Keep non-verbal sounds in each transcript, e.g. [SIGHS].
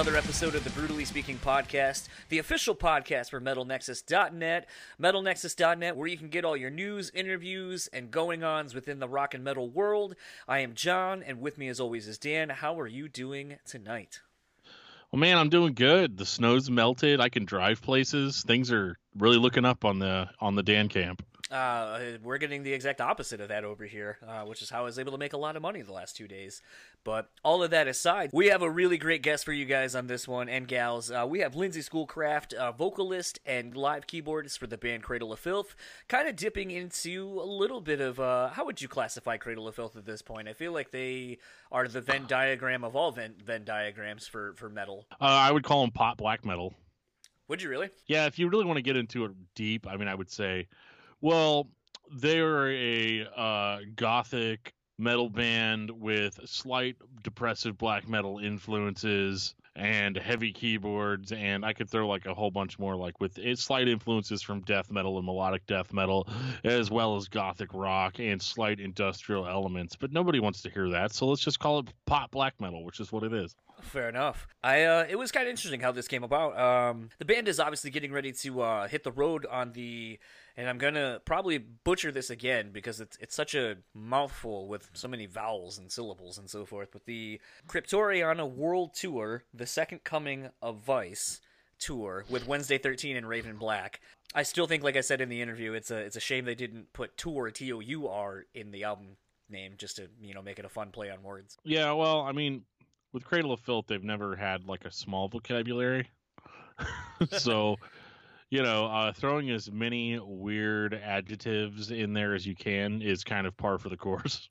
another episode of the Brutally Speaking Podcast, the official podcast for MetalNexus.net. MetalNexus.net, where you can get all your news, interviews, and going ons within the rock and metal world. I am John, and with me, as always, is Dan. How are you doing tonight? Well, man, I'm doing good. The snow's melted. I can drive places. Things are really looking up on the on the Dan camp. Uh, we're getting the exact opposite of that over here, uh, which is how I was able to make a lot of money the last two days. But all of that aside, we have a really great guest for you guys on this one and gals. Uh, we have Lindsay Schoolcraft, uh, vocalist and live keyboardist for the band Cradle of Filth, kind of dipping into a little bit of uh, how would you classify Cradle of Filth at this point? I feel like they are the Venn diagram of all Venn, Venn diagrams for for metal. Uh, I would call them pop black metal. Would you really? Yeah, if you really want to get into it deep, I mean, I would say, well, they're a uh, gothic metal band with slight depressive black metal influences and heavy keyboards and i could throw like a whole bunch more like with it, slight influences from death metal and melodic death metal as well as gothic rock and slight industrial elements but nobody wants to hear that so let's just call it pop black metal which is what it is Fair enough. I uh, it was kind of interesting how this came about. Um, the band is obviously getting ready to uh, hit the road on the, and I'm gonna probably butcher this again because it's it's such a mouthful with so many vowels and syllables and so forth. But the Cryptoriana World Tour, the second coming of Vice tour with Wednesday 13 and Raven Black. I still think, like I said in the interview, it's a it's a shame they didn't put tour T O U R in the album name just to you know make it a fun play on words. yeah well i mean with cradle of filth they've never had like a small vocabulary [LAUGHS] so you know uh, throwing as many weird adjectives in there as you can is kind of par for the course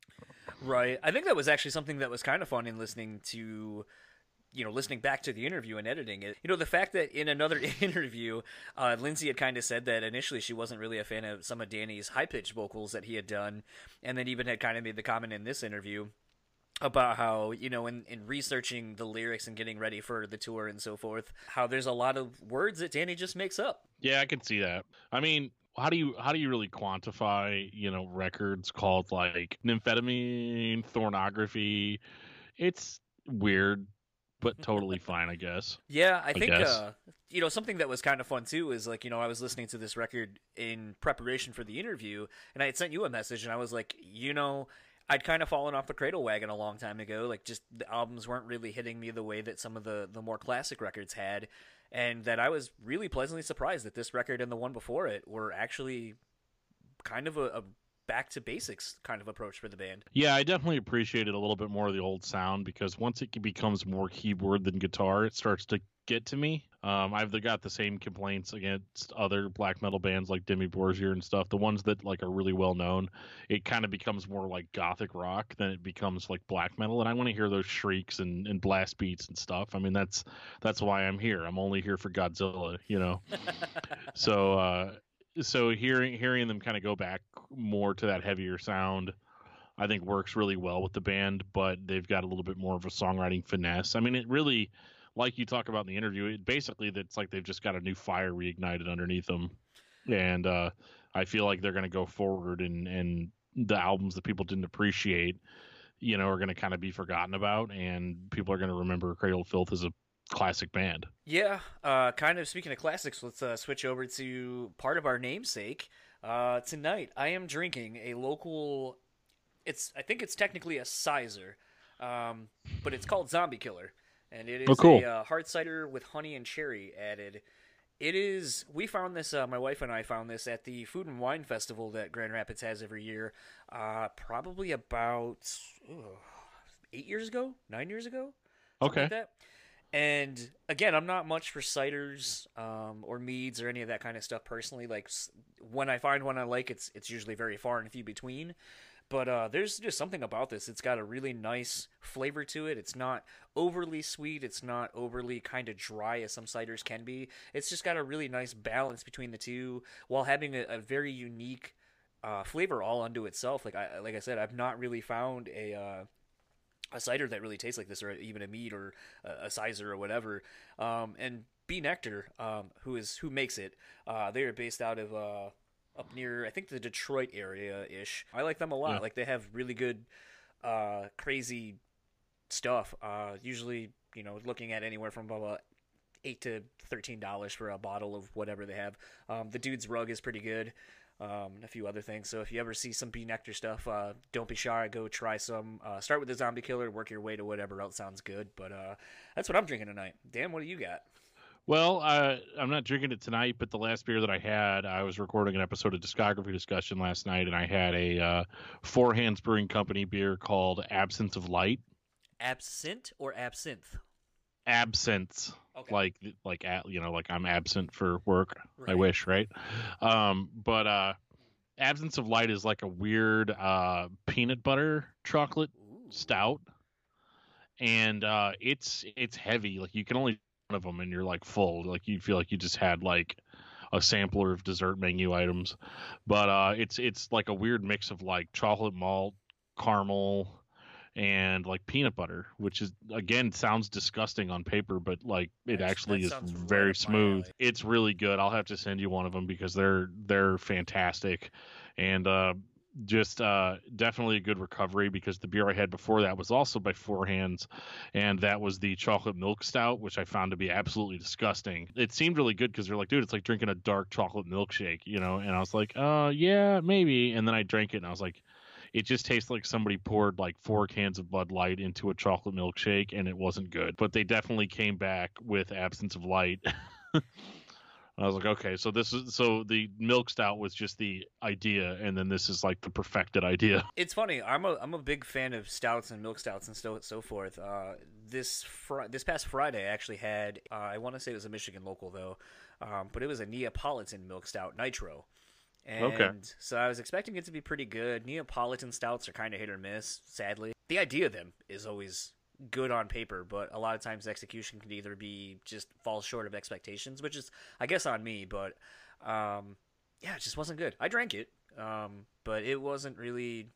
Right. I think that was actually something that was kind of fun in listening to you know, listening back to the interview and editing it. You know, the fact that in another [LAUGHS] interview, uh, Lindsay had kind of said that initially she wasn't really a fan of some of Dani's high pitched vocals that he had done, and then even had kind of made the comment in this interview about how you know in, in researching the lyrics and getting ready for the tour and so forth how there's a lot of words that dani just makes up Yeah, I can see that. I mean, how do you how do you really quantify, you know, records called like nymphetamine, thornography? It's weird, but totally [LAUGHS] fine, I guess. Yeah, I, I think uh, you know something that was kind of fun too is like you know I was listening to this record in preparation for the interview, and I had sent you a message, and I was like, you know, I'd kind of fallen off the cradle wagon a long time ago. Like just the albums weren't really hitting me the way that some of the the more classic records had, and that I was really pleasantly surprised that this record and the one before it were actually kind of a, a back to basics kind of approach for the band. Yeah, I definitely appreciated a little bit more of the old sound because once it becomes more keyboard than guitar, it starts to get to me. Um, I've got the same complaints against other black metal bands like Dimmu Borgir and stuff. The ones that like are really well known, it kind of becomes more like gothic rock than it becomes like black metal. And I want to hear those shrieks and, and blast beats and stuff. I mean, that's that's why I'm here. I'm only here for Godzilla, you know. [LAUGHS] so uh, so hearing hearing them kind of go back more to that heavier sound I think works really well with the band, but they've got a little bit more of a songwriting finesse. I mean, it really, like you talk about in the interview, it basically it's like they've just got a new fire reignited underneath them, and uh, I feel like they're going to go forward and and the albums that people didn't appreciate, you know, are going to kind of be forgotten about, and people are going to remember Cradle of Filth as a classic band. Yeah, uh, kind of speaking of classics, let's uh, switch over to part of our namesake. Uh, tonight, I am drinking a local. It's I think it's technically a cyser, um, but it's called Zombie Killer, and it is Oh, cool. a uh, hard cider with honey and cherry added. It is. We found this. Uh, my wife and I found this at the Food and Wine Festival that Grand Rapids has every year. Uh, probably about eight years ago, nine years ago. Okay. like that. And again, I'm not much for ciders um, or meads or any of that kind of stuff personally. Like when I find one I like, it's it's usually very far and few between. But uh, there's just something about this. It's got a really nice flavor to it. It's not overly sweet. It's not overly kind of dry as some ciders can be. It's just got a really nice balance between the two while having a, a very unique uh, flavor all unto itself. Like I like I said, I've not really found a uh, a cider that really tastes like this, or even a mead or a, a cyser or whatever. Um, and B. Nektar, um, who is who makes it, uh, they are based out of uh, up near I think the Detroit area ish. I like them a lot. Yeah. Like they have really good, uh, crazy stuff. Uh, usually you know, looking at anywhere from about eight to thirteen dollars for a bottle of whatever they have. Um, the dude's rug is pretty good. Um, and a few other things. So if you ever see some B. Nektar stuff, uh, don't be shy. Go try some. Uh, start with the zombie killer. Work your way to whatever else sounds good. But uh, that's what I'm drinking tonight. Dan, what do you got? Well, uh, I'm not drinking it tonight, but the last beer that I had, I was recording an episode of Discography Discussion last night, and I had a uh, Four Hands Brewing Company beer called Absence of Light. Absent or absinthe? Absinthe, Okay. like like at you know, like I'm absent for work. I wish, right? Um, but uh, Absence of Light is like a weird uh, peanut butter chocolate Ooh. stout, and uh, it's it's heavy. Like you can only of them, and you're like full. Like you feel like you just had like a sampler of dessert menu items. But uh, it's it's like a weird mix of like chocolate malt, caramel, and like peanut butter, which is again sounds disgusting on paper, but like it actually is sounds right very smooth. It's really good. I'll have to send you one of them because they're they're fantastic, and uh, just uh, definitely a good recovery because the beer I had before that was also by Four Hands, and that was the chocolate milk stout, which I found to be absolutely disgusting. It seemed really good because they're like, dude, it's like drinking a dark chocolate milkshake, you know? And I was like, uh, yeah, maybe. And then I drank it and I was like, it just tastes like somebody poured like four cans of Bud Light into a chocolate milkshake and it wasn't good. But they definitely came back with Absence of Light. [LAUGHS] I was like, okay, so this is so the milk stout was just the idea, and then this is like the perfected idea. [LAUGHS] It's funny. I'm a I'm a big fan of stouts and milk stouts and so so forth. Uh, this fr- this past Friday, I actually had uh, I want to say it was a Michigan local though, um, but it was a Neapolitan milk stout nitro. And Okay. so I was expecting it to be pretty good. Neapolitan stouts are kind of hit or miss, sadly. The idea of them is always good on paper, but a lot of times execution can either be just falls short of expectations, which is I guess on me, but um, yeah, it just wasn't good. I drank it, um, but it wasn't really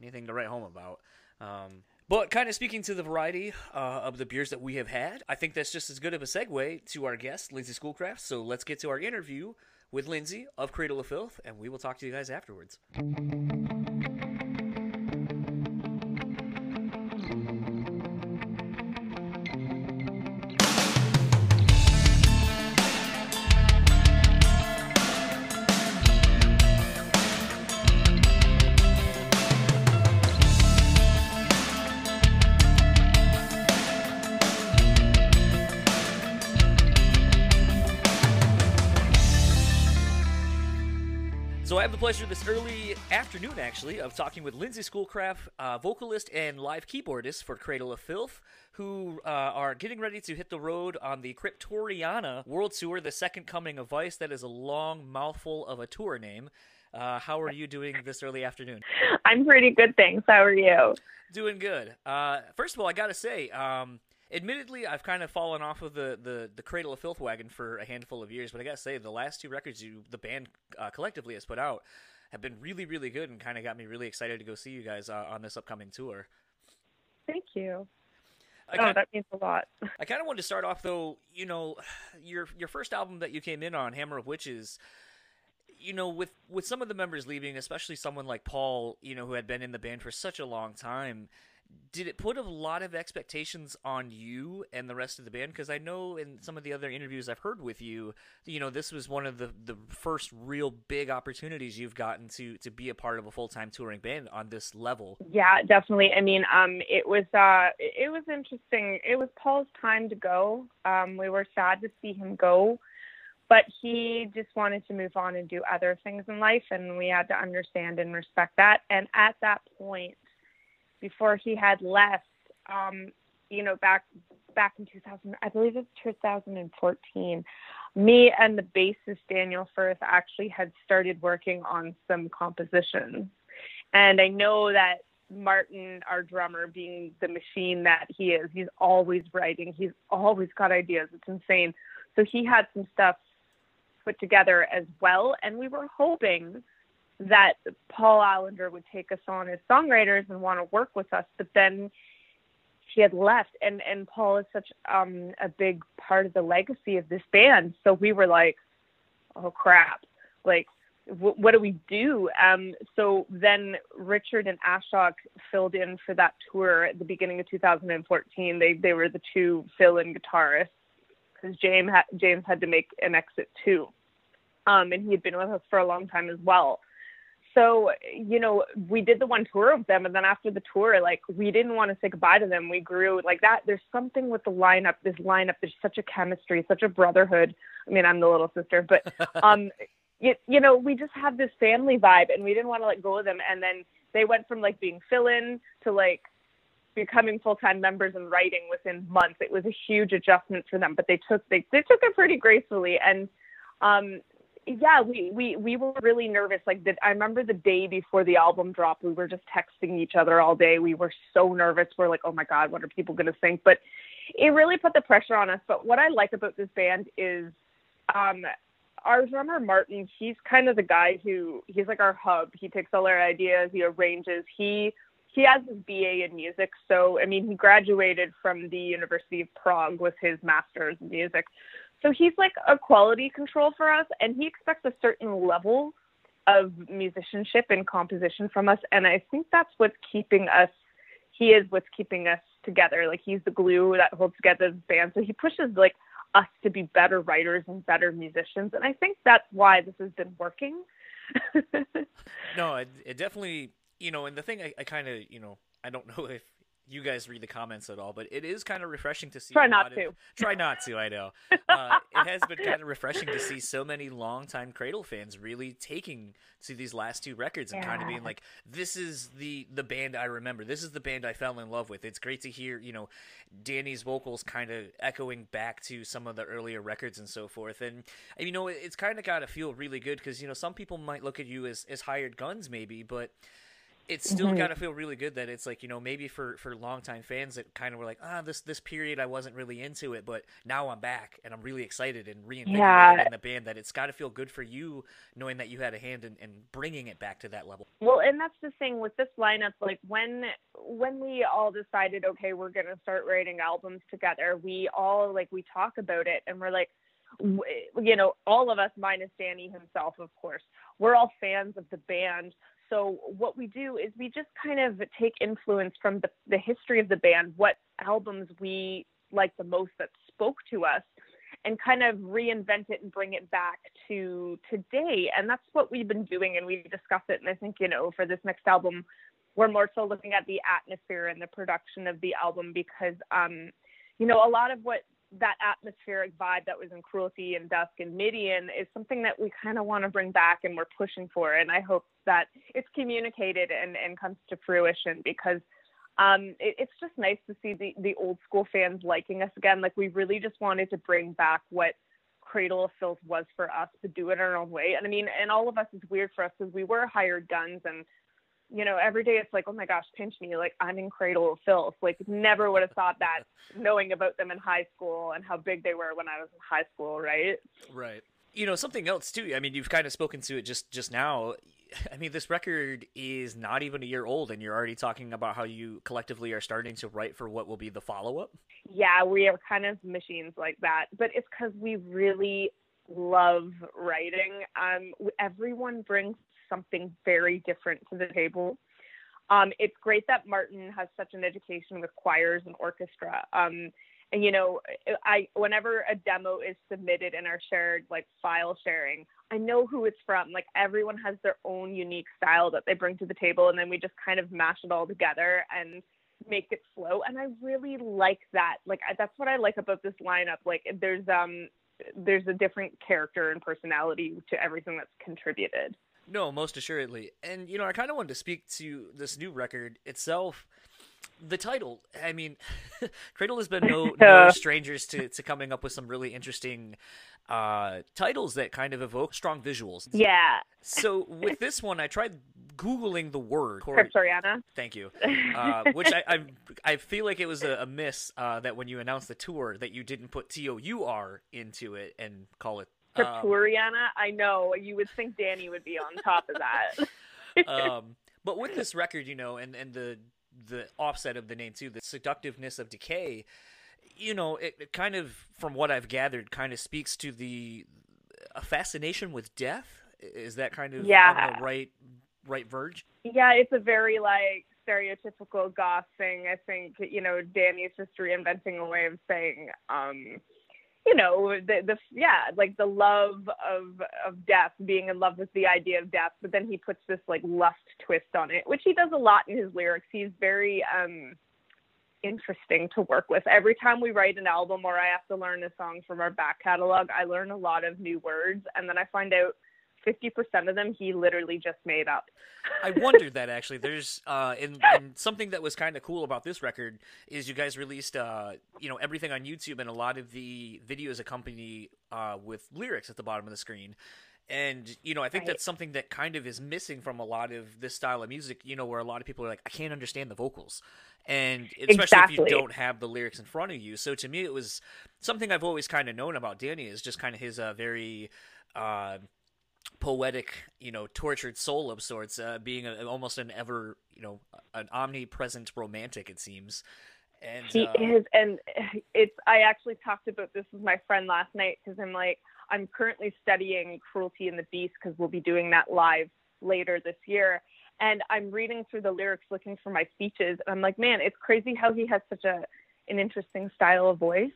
anything to write home about. Um, but kind of speaking to the variety uh, of the beers that we have had, I think that's just as good of a segue to our guest, Lindsay Schoolcraft. So let's get to our interview with Lindsay of Cradle of Filth, and we will talk to you guys afterwards. So I have the pleasure this early afternoon, actually, of talking with Lindsay Schoolcraft, uh, vocalist and live keyboardist for Cradle of Filth, who uh, are getting ready to hit the road on the Cryptoriana World Tour, the second coming of Vice. That is a long mouthful of a tour name. Uh, how are you doing this early afternoon? I'm pretty good, thanks. How are you? Doing good. Uh, first of all, I gotta say, um, admittedly, I've kind of fallen off of the, the, the Cradle of Filth wagon for a handful of years, but I gotta say, the last two records you the band uh, collectively has put out have been really, really good, and kind of got me really excited to go see you guys uh, on this upcoming tour. Thank you. I oh, kind, that means a lot. [LAUGHS] I kind of wanted to start off though. You know, your your first album that you came in on, Hammer of Witches. You know, with with some of the members leaving, especially someone like Paul, you know, who had been in the band for such a long time, did it put a lot of expectations on you and the rest of the band? Because I know in some of the other interviews I've heard with you, you know, this was one of the the first real big opportunities you've gotten to to be a part of a full time touring band on this level. Yeah, definitely. I mean, um, it was uh, it was interesting. It was Paul's time to go. Um, we were sad to see him go, but he just wanted to move on and do other things in life, and we had to understand and respect that. And at that point, before he had left, um, you know, back back in 2000, I believe it was 2014, me and the bassist Daniel Firth actually had started working on some compositions. And I know that Martin, our drummer, being the machine that he is, he's always writing. He's always got ideas. It's insane. So he had some stuff put together as well. And we were hoping that Paul Allender would take us on as songwriters and want to work with us. But then he had left and, and Paul is such um, a big part of the legacy of this band. So we were like, oh crap. Like what do we do? Um, so then Richard and Ashok filled in for that tour at the beginning of 2014. They they were the two fill-in guitarists because James ha- James had to make an exit too, um, and he had been with us for a long time as well. So you know, we did the one tour of them, and then after the tour, like we didn't want to say goodbye to them. We grew like that. There's something with the lineup. This lineup, there's such a chemistry, such a brotherhood. I mean, I'm the little sister, but [LAUGHS] um, you, you know, we just have this family vibe and we didn't want to let go of them. And then they went from like being fill in to like becoming full time members and writing within months. It was a huge adjustment for them, but they took they, they took it pretty gracefully. And um yeah, we, we we were really nervous. Like the, I remember the day before the album dropped, we were just texting each other all day. We were so nervous. We're like, oh my god, what are people gonna think? But it really put the pressure on us. But what I like about this band is um our drummer Martin, he's kind of the guy who he's like our hub. He takes all our ideas, he arranges. He he has his BA in music, so I mean he graduated from the University of Prague with his master's in music. So he's like a quality control for us and he expects a certain level of musicianship and composition from us and I think that's what's keeping us he is what's keeping us together. Like he's the glue that holds together the band. So he pushes like us to be better writers and better musicians. And I think that's why this has been working. [LAUGHS] no, it, it, definitely, you know, and the thing I, I kind of, you know, I don't [LAUGHS] know if you guys read the comments at all, but it is kind of refreshing to see. Try not to. Of, [LAUGHS] try not to. I know. [LAUGHS] Uh, it has been kind of refreshing to see so many longtime Cradle fans really taking to these last two records and yeah. kind of being like, "This is the the band I remember. This is the band I fell in love with." It's great to hear, you know, Dani's vocals kind of echoing back to some of the earlier records and so forth. And you know, it's kind of got to feel really good because you know some people might look at you as as hired guns, maybe, but it's still mm-hmm. got to feel really good that it's like you know maybe for for longtime fans that kind of were like ah this this period I wasn't really into it but now I'm back and I'm really excited and reinvigorated yeah. in the band that it's got to feel good for you knowing that you had a hand in, in bringing it back to that level. Well, and that's the thing with this lineup. Like when when we all decided okay we're gonna start writing albums together, we all like we talk about it and we're like you know all of us minus Dani himself of course we're all fans of the band so what we do is we just kind of take influence from the, the history of the band, what albums we like the most that spoke to us, and kind of reinvent it and bring it back to today. And that's what we've been doing, and we discuss it. And I think you know for this next album, we're more so looking at the atmosphere and the production of the album because um, you know a lot of what that atmospheric vibe that was in Cruelty and Dusk and Midian is something that we kind of want to bring back and we're pushing for. And I hope that it's communicated and, and comes to fruition because um, it, it's just nice to see the, the old school fans liking us again. Like we really just wanted to bring back what Cradle of Filth was for us to do it our own way. And I mean, and all of us is weird for us because we were hired guns and you know, every day it's like, oh my gosh, pinch me. Like I'm in Cradle of Filth. Like never would have thought that knowing about them in high school and how big they were when I was in high school, right? Right. You know, something else too. I mean, you've kind of spoken to it just just now. I mean, this record is not even a year old, and you're already talking about how you collectively are starting to write for what will be the follow up. Yeah, we are kind of machines like that, but it's because we really love writing. Um, everyone brings something very different to the table. Um, it's great that Martin has such an education with choirs and orchestra. Um, you know, I whenever a demo is submitted in our shared like file sharing, I know who it's from. Like everyone has their own unique style that they bring to the table, and then we just kind of mash it all together and make it flow. And I really like that. Like that's what I like about this lineup. Like there's um there's a different character and personality to everything that's contributed. No, most assuredly. And you know, I kind of wanted to speak to this new record itself. The title, I mean, [LAUGHS] Cradle has been no, [LAUGHS] no strangers to, to coming up with some really interesting uh, titles that kind of evoke strong visuals. Yeah. So with this one, I tried googling the word Cryptoriana. Thank you. [LAUGHS] Uh, which I, I, I feel like it was a, a miss uh, that when you announced the tour that you didn't put T O U R into it and call it Scripturiana. Um, I know you would think Dani would be on top of that. um, but with this record, you know, and and the the offset of the name too, the seductiveness of decay, you know, it, it kind of, from what I've gathered, kind of speaks to the a fascination with death Is that kind of Yeah. on the right right verge? Yeah, it's a very like stereotypical goth thing. I think you know Dani's just reinventing a way of saying, um, you know, the the yeah, like the love of of death, being in love with the idea of death, but then he puts this like lust twist on it, which he does a lot in his lyrics. He's very um interesting to work with. Every time we write an album or I have to learn a song from our back catalog, I learn a lot of new words and then I find out 50% of them he literally just made up. I wondered [LAUGHS] that actually. There's uh, and, and something that was kind of cool about this record is you guys released uh, you know everything on YouTube and a lot of the videos accompany uh, with lyrics at the bottom of the screen. And you know, I think Right. that's something that kind of is missing from a lot of this style of music. You know, where a lot of people are like, I can't understand the vocals, and especially if you don't have the lyrics in front of you. So to me, it was something I've always kind of known about Dani is just kind of his uh, very uh, poetic, you know, tortured soul of sorts, uh, being a, almost an ever, you know, an omnipresent romantic. It seems, and He uh, is, and it's. I actually talked about this with my friend last night because I'm like, I'm currently studying Cruelty and the Beast because we'll be doing that live later this year, and I'm reading through the lyrics looking for my speeches, and I'm like, man, it's crazy how he has such a an interesting style of voice.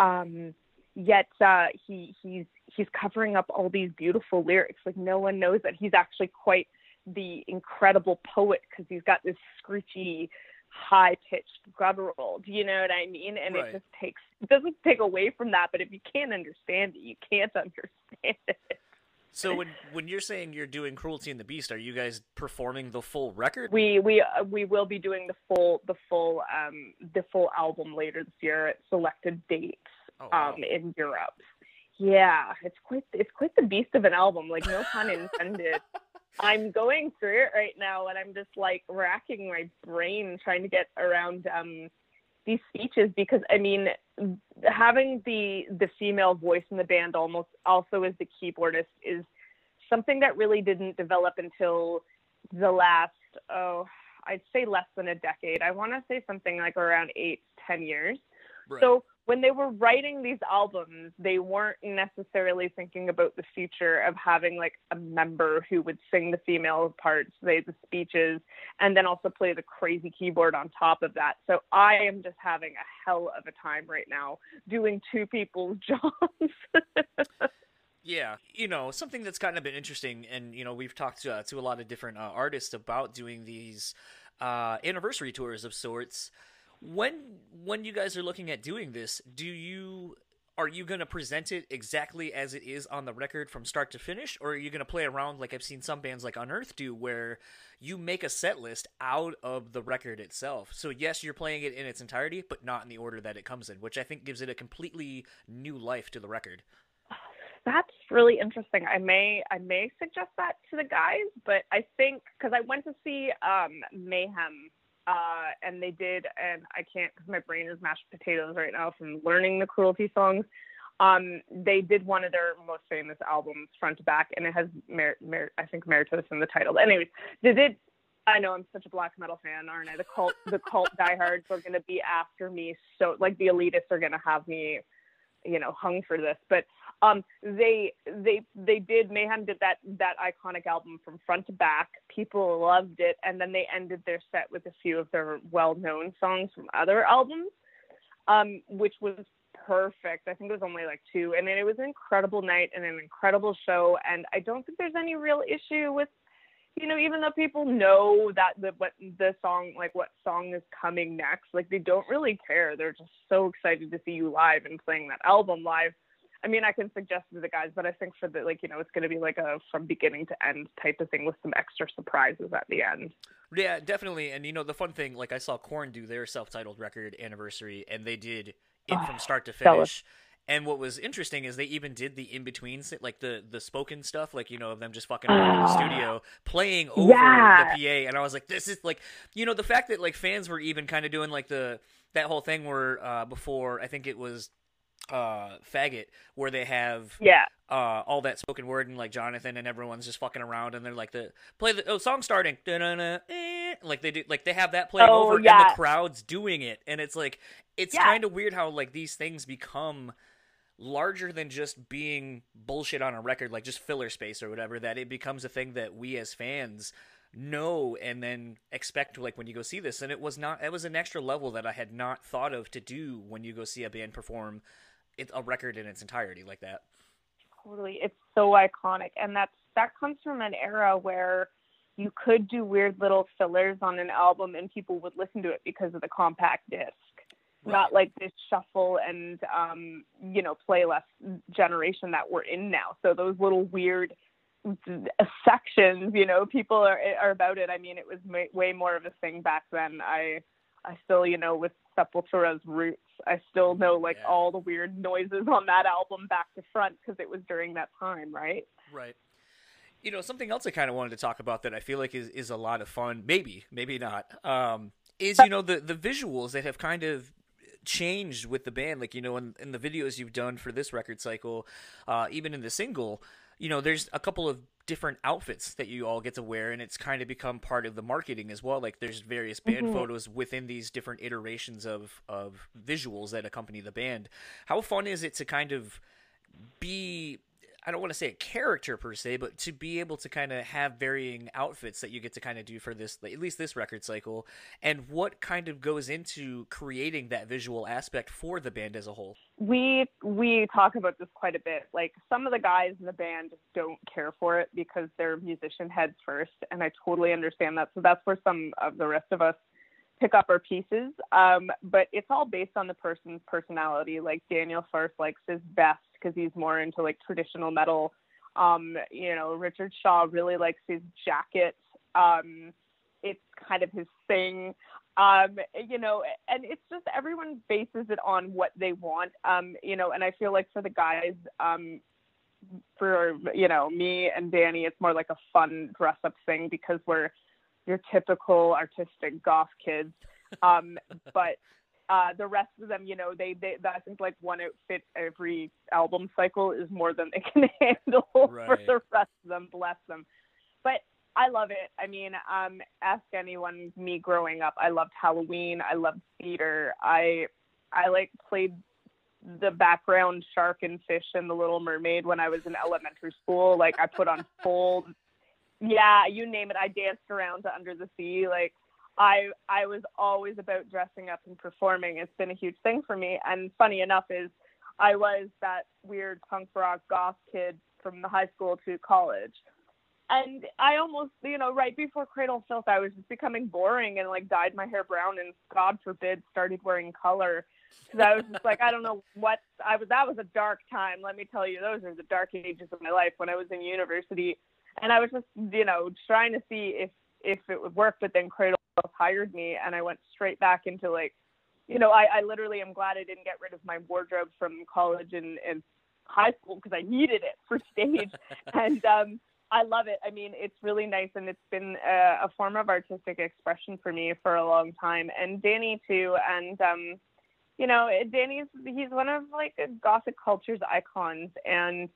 Um, yet uh, he he's he's covering up all these beautiful lyrics. Like no one knows that he's actually quite the incredible poet because he's got this screechy high pitched guttural. Do you know what I mean? And Right. it just takes it doesn't take away from that, but if you can't understand it, you can't [LAUGHS] understand it. so when when you're saying you're doing Cruelty and the Beast, are you guys performing the full record? We we uh, we will be doing the full the full um the full album later this year at selected dates Oh, wow. um in Europe. Yeah, it's quite it's quite the beast of an album, like no pun intended. [LAUGHS] I'm going through it right now and I'm just like racking my brain trying to get around um these speeches because I mean having the the female voice in the band almost also as the keyboardist is something that really didn't develop until the last oh I'd say less than a decade. I want to say something like around eight ten years. Right. So when they were writing these albums, they weren't necessarily thinking about the future of having like a member who would sing the female parts, say the speeches, and then also play the crazy keyboard on top of that. So I am just having a hell of a time right now doing two people's [LAUGHS] jobs. Yeah, you know, something that's kind of been interesting, and you know, we've talked uh, to a lot of different uh, artists about doing these uh, anniversary tours of sorts. When when you guys are looking at doing this, do you are you going to present it exactly as it is on the record from start to finish, or are you going to play around like I've seen some bands like Unearth do, where you make a set list out of the record itself? So yes, you're playing it in its entirety, but not in the order that it comes in, which I think gives it a completely new life to the record. That's really interesting. I may I may suggest that to the guys, but I think because I went to see um, Mayhem, uh, and they did, and I can't because my brain is mashed potatoes right now from learning the cruelty songs. Um, they did one of their most famous albums front to back, and it has Mer- Mer- I think Meritos in the title. Anyways, they did. I know I'm such a black metal fan, aren't I? The cult, the cult diehards are to be after me. So, like, the elitists are to have me, you know, hung for this. But um they they they did mayhem did that that iconic album from front to back. People loved it. And then they ended their set with a few of their well-known songs from other albums um which was perfect. I think it was only like two. And then it was an incredible night and an incredible show. And i don't think there's any real issue with you know even though people know that the what the song like what song is coming next like they don't really care they're just so excited to see you live and playing that album live I mean, I can suggest to the guys, but I think for the like, you know, it's going to be like a from beginning to end type of thing with some extra surprises at the end. Yeah, definitely. And you know, the fun thing, like I saw Korn do their self-titled record anniversary, and they did it Oh, from start to finish. And what was interesting is they even did the in between, like the the spoken stuff, like you know, of them just fucking around in the Ah. studio playing over Yeah. the PA. And I was like, this is like, you know, the fact that like fans were even kind of doing like the that whole thing where uh, before I think it was uh Faget where they have Yeah, uh, all that spoken word and like Jonathan and everyone's just fucking around and they're like the play the oh song starting eh, like they do like they have that playing Oh, over and the crowd's doing it and it's like it's Yeah. kind of weird how like these things become larger than just being bullshit on a record, like just filler space or whatever, that it becomes a thing that we as fans know and then expect like when you go see this. And it was not it was an extra level that i had not thought of to do when you go see a band perform it, a record in its entirety like that. Totally. It's so iconic. And that's that comes from an era where you could do weird little fillers on an album and people would listen to it because of the compact disc right. not like this shuffle and um you know playlist generation that we're in now so those little weird sections you know people are are about it i mean it was way more of a thing back then i i still you know with sepultura's roots i still know like yeah. all the weird noises on that album back to front because it was during that time right right you know something else i kind of wanted to talk about that i feel like is, is a lot of fun maybe maybe not um is you know the the visuals that have kind of changed with the band. Like you know in, in the videos you've done for this record cycle uh even in the single you know, there's a couple of different outfits that you all get to wear and it's kind of become part of the marketing as well. Like there's various band mm-hmm. photos within these different iterations of of visuals that accompany the band. How fun is it to kind of be I don't want to say a character per se, but to be able to kind of have varying outfits that you get to kind of do for this, at least this record cycle, and what kind of goes into creating that visual aspect for the band as a whole. We we talk about this quite a bit. Like some of the guys in the band just don't care for it because they're musician heads first, and I totally understand that. So that's where some of the rest of us pick up our pieces. Um, but it's all based on the person's personality. Like Daniel Firth likes his vest because he's more into like traditional metal. Um, you know, Richard Shaw really likes his jacket. Um, it's kind of his thing. Um, you know, and it's just everyone bases it on what they want. Um, you know, and I feel like for the guys, um, for you know me and Dani, it's more like a fun dress up thing because we're your typical artistic goth kids. Um, [LAUGHS] but uh, the rest of them, you know, they, they I think like one outfit every album cycle is more than they [LAUGHS] can handle right. for the rest of them. Bless them. But I love it. I mean, um, ask anyone. Me growing up, I loved Halloween. I loved theater. I I like played the background shark and fish in The Little Mermaid when I was in elementary school. Like I put on [LAUGHS] full, yeah, you name it. I danced around to Under the Sea. Like I I was always about dressing up and performing. It's been a huge thing for me. And funny enough is I was that weird punk rock goth kid from the high school to college. And I almost, you know, right before Cradle Filth, I was just becoming boring and like dyed my hair brown and God forbid started wearing color because I was just like, I don't know what I was. That was a dark time. Let me tell you, those are the dark ages of my life when I was in university, and I was just, you know, trying to see if if it would work. But then Cradle hired me and I went straight back into like, you know, I, I literally am glad I didn't get rid of my wardrobe from college and, and high school because I needed it for stage. [LAUGHS] and um, I love it. I mean, it's really nice and it's been a, a form of artistic expression for me for a long time. And Dani too. And, um, you know, Dani's, he's one of like gothic culture's icons and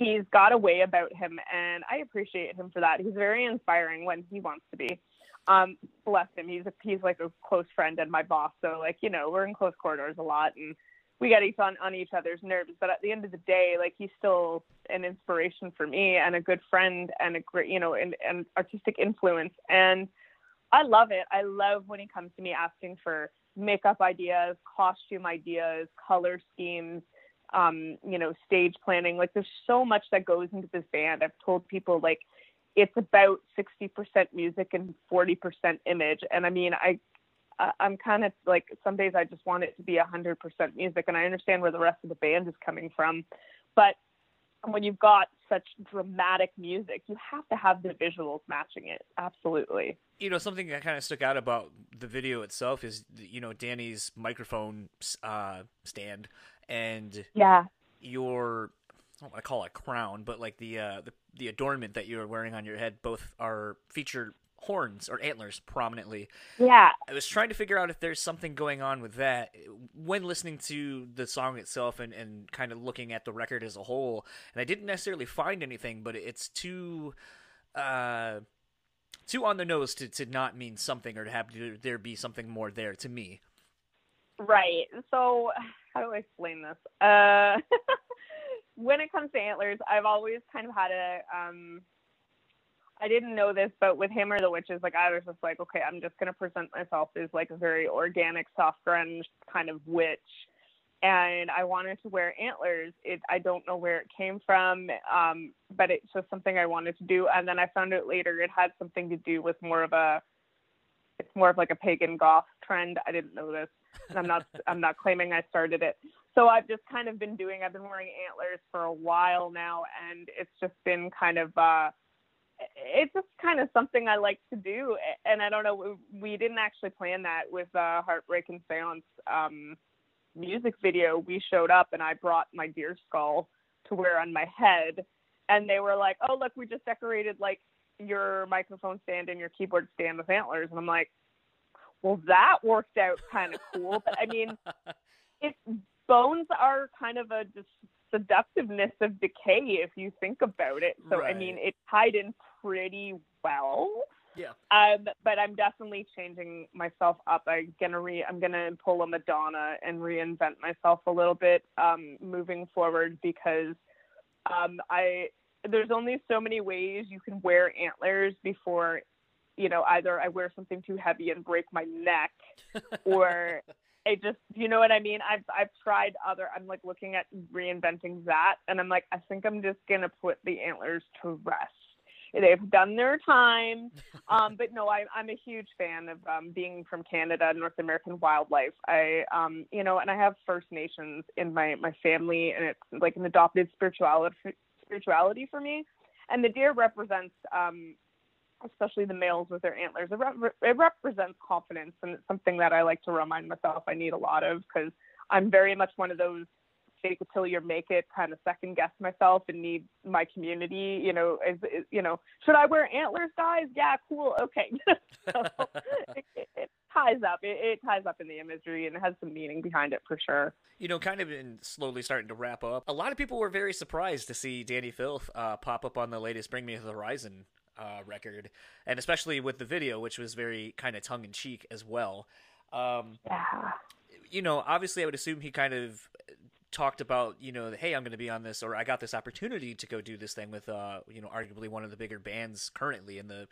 he's got a way about him and I appreciate him for that. He's very inspiring when he wants to be um, bless him. He's a, he's like a close friend and my boss. So like, you know, we're in close quarters a lot and we get each on, on each other's nerves. But at the end of the day, like he's still an inspiration for me and a good friend and a great, you know, and, and artistic influence. And I love it. I love when he comes to me asking for makeup ideas, costume ideas, color schemes, um, you know, stage planning. Like there's so much that goes into this band. I've told people like it's about 60% music and 40% image. And I mean, I, I'm kind of like some days I just want it to be 100% music, and I understand where the rest of the band is coming from, but when you've got such dramatic music, you have to have the visuals matching it. Absolutely. You know, something that kind of stuck out about the video itself is, you know, Dani's microphone uh, stand and yeah, your I don't want to call it crown, but like the uh, the the adornment that you are wearing on your head, both are featured horns or antlers prominently. Yeah. I was trying to figure out if there's something going on with that when listening to the song itself and, and kind of looking at the record as a whole. And I didn't necessarily find anything, but it's too uh too on the nose to, to not mean something or to have there be something more there to me. Right. So, how do I explain this? Uh, [LAUGHS] when it comes to antlers, I've always kind of had a um, I didn't know this, but with Hammer the Witches, like I was just like, okay, I'm just gonna present myself as like a very organic, soft grunge kind of witch, and I wanted to wear antlers. It I don't know where it came from, um, but it's just something I wanted to do. And then I found out later it had something to do with more of a, it's more of like a pagan goth trend. I didn't know this, and I'm not [LAUGHS] I'm not claiming I started it. So I've just kind of been doing. I've been wearing antlers for a while now, and it's just been kind of. uh it's just kind of something I like to do. And I don't know, we didn't actually plan that with uh, Heartbreak and Seance um, music video. We showed up and I brought my deer skull to wear on my head. And they were like, oh, look, we just decorated like your microphone stand and your keyboard stand with antlers. And I'm like, well, that worked out kind of cool. But I mean, [LAUGHS] it bones are kind of a seductiveness of decay if you think about it. So right. I mean, it tied in pretty well. Yeah. Um, but I'm definitely changing myself up. I'm gonna re I'm gonna pull a Madonna and reinvent myself a little bit um, moving forward because um, I there's only so many ways you can wear antlers before you know either I wear something too heavy and break my neck [LAUGHS] or I just you know what I mean I've I've tried other I'm like looking at reinventing that and I'm like I think I'm just gonna put the antlers to rest They've done their time. [LAUGHS] Um, but no, I, I'm a huge fan of um, being from Canada, North American wildlife. I, um, you know, and I have First Nations in my, my family, and it's like an adopted spirituality spirituality for me. And the deer represents, um, especially the males with their antlers, it, re- it represents confidence, and it's something that I like to remind myself I need a lot of because I'm very much one of those fake it till you make it kind of second guess myself and need my community you know is, is you know should i wear antlers guys? Yeah cool okay. [LAUGHS] So it, it, ties up it, it, ties up in the imagery and it has some meaning behind it for sure. You know kind of in slowly starting to wrap up. A lot of people were very surprised to see dani filth uh, pop up on the latest bring me the horizon uh, record and especially with the video which was very kind of tongue-in-cheek as well. Um, yeah. you know, obviously, I would assume he kind of talked about you know hey i'm going to be on this or i got this opportunity to go do this thing with uh you know arguably one of the bigger bands currently in the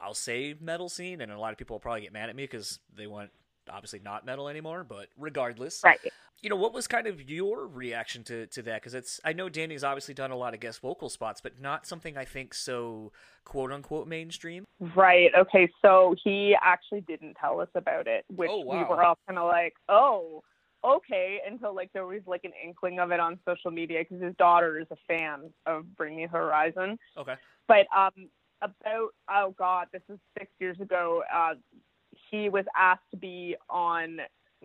i'll say metal scene and a lot of people will probably get mad at me because they want obviously not metal anymore but regardless. Right. You know what was kind of your reaction to to that? Because it's i know dani's obviously done a lot of guest vocal spots but not something i think so quote unquote mainstream? Right. Okay so he actually didn't tell us about it which oh, wow. we were all kind of like oh okay until like there was like an inkling of it on social media because his daughter is a fan of Bring Me Horizon. Okay. But um, about oh god, this is six years ago. Uh, he was asked to be on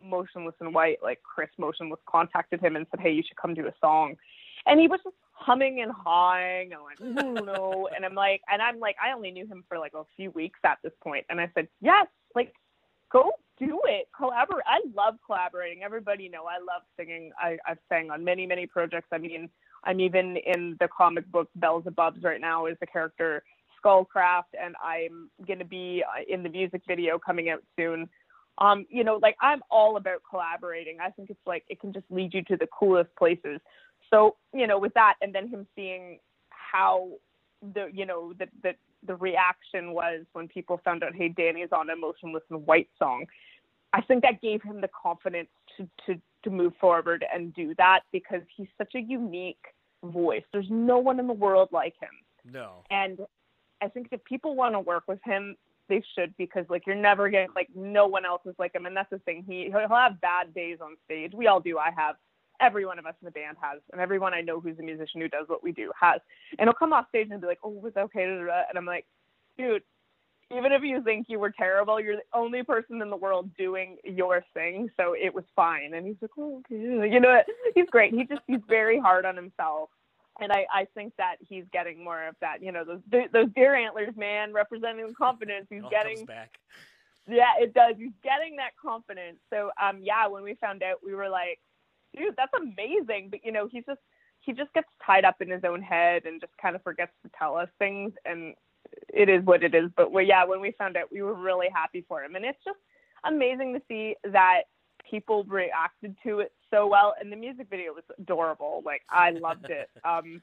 Motionless in White. Like Chris Motionless contacted him and said, "Hey, you should come do a song," and he was just humming and hawing and like, no, no. [LAUGHS] and I'm like, and I'm like, I only knew him for like a few weeks at this point, and I said, yes, like, go do it. Collaborate. I love collaborating. Everybody know I love singing. I, I've sang on many, many projects. I mean, I'm even in the comic book Beelzebubs right now as the character Skullcraft, and I'm going to be uh, in the music video coming out soon. Um, you know, like I'm all about collaborating. I think it's like it can just lead you to the coolest places. So, you know, with that, and then him seeing how the, you know, the the the reaction was when people found out, hey, Dani's on a Motionless in White song. I think that gave him the confidence to, to, to move forward and do that because he's such a unique voice. There's no one in the world like him. No. And I think if people want to work with him, they should because like you're never getting like no one else is like him, and that's the thing. He he'll have bad days on stage. We all do. I have. Every one of us in the band has, and everyone I know who's a musician who does what we do has. And he'll come off stage and be like, "Oh, it's okay," and I'm like, "Dude, even if you think you were terrible, you're the only person in the world doing your thing, so it was fine. And he's like, oh, okay. You know, what? he's great. He just he's very hard on himself, and I I think that he's getting more of that. You know, those those deer antlers, man, representing confidence. He's getting back. Yeah, it does. He's getting that confidence. So um, yeah, when we found out, we were like, dude, that's amazing. But you know, he's just he just gets tied up in his own head and just kind of forgets to tell us things and it is what it is. But we, yeah, when we found out, we were really happy for him, and it's just amazing to see that people reacted to it so well, and the music video was adorable. Like I loved it. [LAUGHS] Um,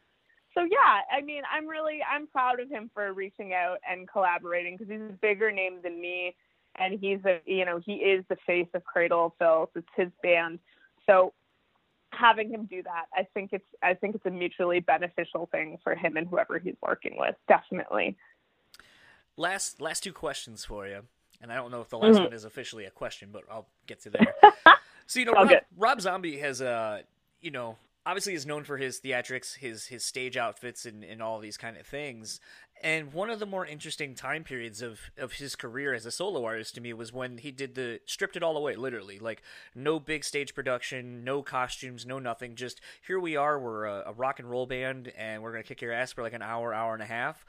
so yeah, I mean, I'm really I'm proud of him for reaching out and collaborating because he's a bigger name than me, and he's a you know he is the face of Cradle of Filth. It's his band, so having him do that, I think it's I think it's a mutually beneficial thing for him and whoever he's working with. Definitely. Last last two questions for you, and I don't know if the last mm-hmm. one is officially a question, but I'll get to there. [LAUGHS] so you know, Rob, Rob Zombie has uh you know obviously is known for his theatrics, his his stage outfits, and, and all these kind of things. And one of the more interesting time periods of, of his career as a solo artist to me was when he did the stripped it all away, literally. Like, no big stage production, no costumes, no nothing. Just here we are, we're a, a rock and roll band, and we're going to kick your ass for like an hour, hour and a half.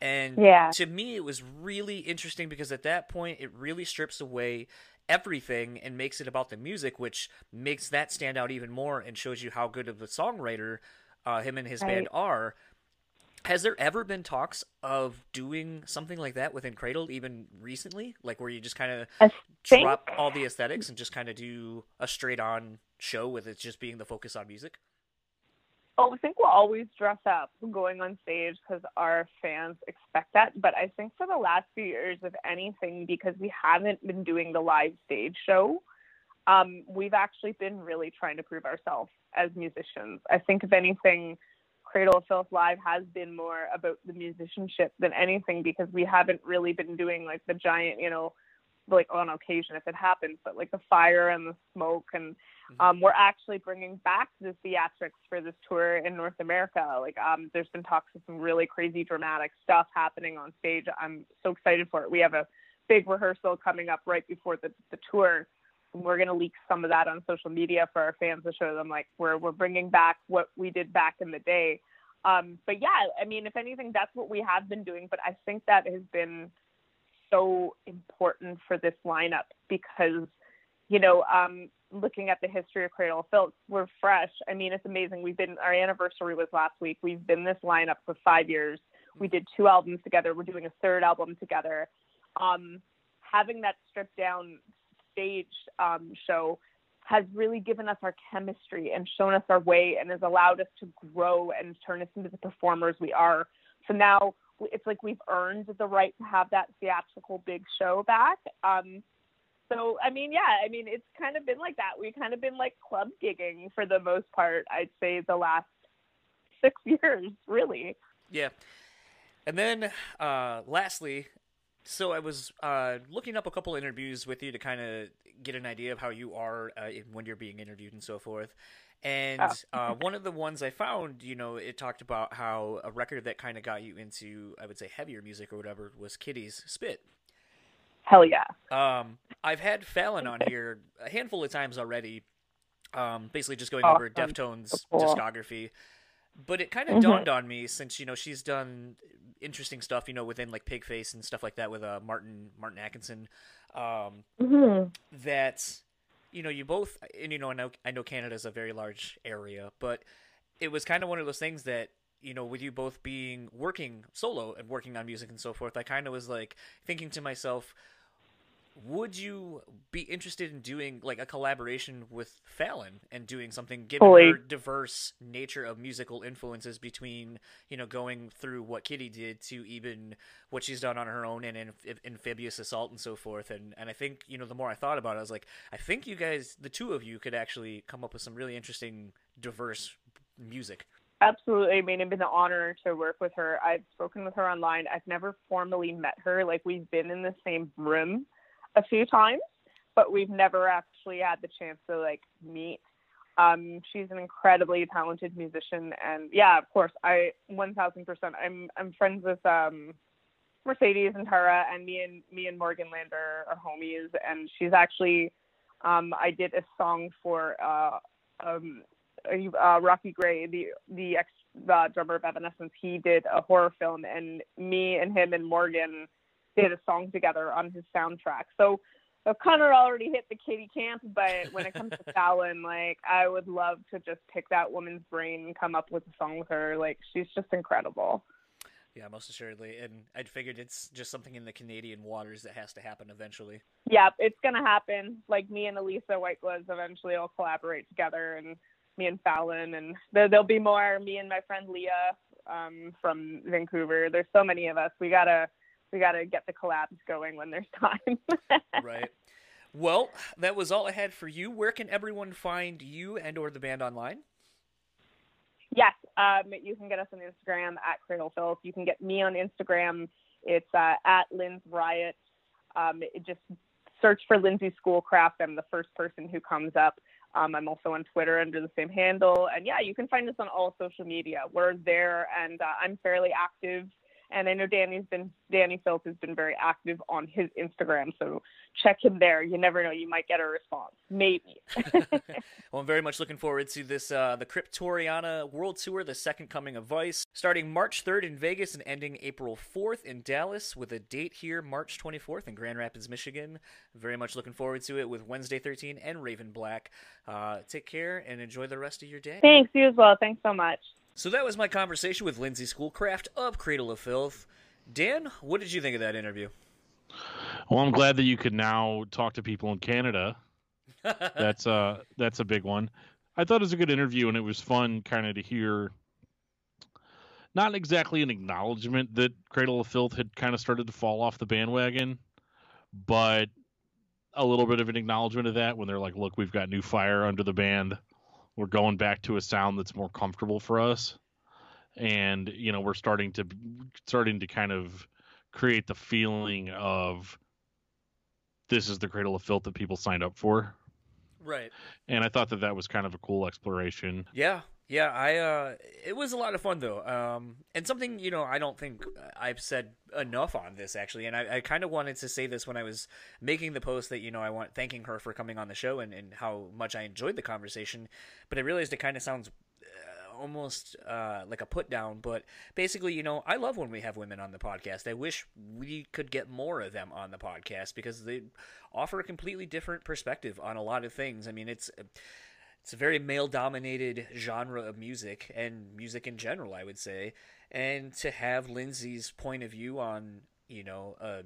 And yeah. to me, it was really interesting because at that point, it really strips away everything and makes it about the music, which makes that stand out even more and shows you how good of a songwriter uh, him and his right. band are. Has there ever been talks of doing something like that within Cradle, even recently, like where you just kind of drop all the aesthetics and just kind of do a straight-on show with it just being the focus on music? Oh, I think we'll always dress up going on stage because our fans expect that. But I think for the last few years, if anything, because we haven't been doing the live stage show, um, we've actually been really trying to prove ourselves as musicians. I think, if anything, Cradle of Filth Live has been more about the musicianship than anything because we haven't really been doing like the giant, you know, like on occasion if it happens, but like the fire and the smoke and Mm-hmm. Um, we're actually bringing back the theatrics for this tour in North America. Like, um, there's been talks of some really crazy, dramatic stuff happening on stage. I'm so excited for it. We have a big rehearsal coming up right before the, the tour. And we're going to leak some of that on social media for our fans to show them, like, we're, we're bringing back what we did back in the day. Um, but yeah, I mean, if anything, that's what we have been doing. But I think that has been so important for this lineup because, you know, um, looking at the history of Cradle of we're fresh. I mean, it's amazing. We've been our anniversary was last week. We've been this lineup for five years. We did two albums together. We're doing a third album together. Um, having that stripped down stage um, show has really given us our chemistry and shown us our way and has allowed us to grow and turn us into the performers we are. So now it's like we've earned the right to have that theatrical big show back. Um, so I mean, yeah, I mean, it's kind of been like that. We've kind of been like club gigging for the most part. I'd say the last six [LAUGHS] years, really. Yeah, and then uh, lastly, so I was uh, looking up a couple interviews with you to kind of get an idea of how you are uh, when you're being interviewed and so forth. And oh. uh, one of the ones I found, you know, it talked about how a record that kind of got you into, I would say, heavier music or whatever was Kittie's Spit. Hell yeah. Um, I've had Fallon on here a handful of times already. Um, basically just going awesome. over Deftones so cool. discography. But it kind of mm-hmm. dawned on me since you know she's done interesting stuff, you know, within like Pigface and stuff like that with uh, Martin Martin Atkinson. Um, mm-hmm. That you know you both and you know I know I know Canada's a very large area, but it was kind of one of those things that you know, with you both being working solo and working on music and so forth, I kind of was like thinking to myself, would you be interested in doing like a collaboration with Fallon and doing something given Fully. her diverse nature of musical influences between you know going through what Kittie did to even what she's done on her own and in, in, amphibious assault and so forth and and I think you know the more I thought about it I was like I think you guys the two of you could actually come up with some really interesting diverse music. Absolutely. I mean, it's been an honor to work with her. I've spoken with her online. I've never formally met her. Like, we've been in the same room a few times, but we've never actually had the chance to like meet. Um, she's an incredibly talented musician, and yeah, of course, I 1,000%. I'm I'm friends with um, Mercedes and Tara, and me and me and Morgan Lander are homies, and she's actually um, I did a song for uh, um, uh, Rocky Gray, the the ex the drummer of Evanescence. He did a horror film, and me and him and Morgan did a song together on his soundtrack. So I've kind of already hit the Kittie camp, but when it comes to [LAUGHS] Fallon, like I would love to just pick that woman's brain and come up with a song with her. Like she's just incredible. Yeah, most assuredly. And I figured it's just something in the Canadian waters that has to happen eventually. Yeah, it's gonna happen. Like me and Elisa White Gloves eventually will collaborate together, and me and Fallon, and there, there'll be more. Me and my friend Leah um, from Vancouver. There's so many of us. We gotta we gotta get the collabs going when there's time. [LAUGHS] right. Well, that was all I had for you. Where can everyone find you and or the band online? Yes, um, you can get us on Instagram at Cradle Filth. You can get me on Instagram. It's uh, at Lynn's Riot. Um, just search for Lindsay Schoolcraft. I'm the first person who comes up. Um, I'm also on Twitter under the same handle. And yeah, you can find us on all social media. We're there, and uh, I'm fairly active and I know Dani's been Dani Filth has been very active on his Instagram, so check him there. You never know, you might get a response, maybe. [LAUGHS] [LAUGHS] well, I'm very much looking forward to this uh, the Cryptoriana World Tour, the second coming of Vice, starting March 3rd in Vegas and ending April 4th in Dallas, with a date here March 24th in Grand Rapids, Michigan. Very much looking forward to it with Wednesday 13 and Raven Black. Uh, take care and enjoy the rest of your day. Thanks, you as well. Thanks so much. So that was my conversation with Lindsay Schoolcraft of Cradle of Filth. Dan, what did you think of that interview? Well, I'm glad that you could now talk to people in Canada. [LAUGHS] that's uh that's a big one. I thought it was a good interview and it was fun kind of to hear not exactly an acknowledgement that Cradle of Filth had kind of started to fall off the bandwagon, but a little bit of an acknowledgement of that when they're like, look, we've got new fire under the band we're going back to a sound that's more comfortable for us. And you know we're starting to starting to kind of create the feeling of this is the cradle of filth that people signed up for. Right. And i thought that that was kind of a cool exploration. Yeah yeah i uh it was a lot of fun though um and something you know i don't think i've said enough on this actually and i, I kind of wanted to say this when i was making the post that you know i want thanking her for coming on the show and, and how much i enjoyed the conversation but i realized it kind of sounds uh, almost uh, like a put down, but basically, you know, I love when we have women on the podcast. I wish we could get more of them on the podcast because they offer a completely different perspective on a lot of things. I mean, it's it's a very male dominated genre of music and music in general, I would say. And to have Lindsay's point of view on, you know, a,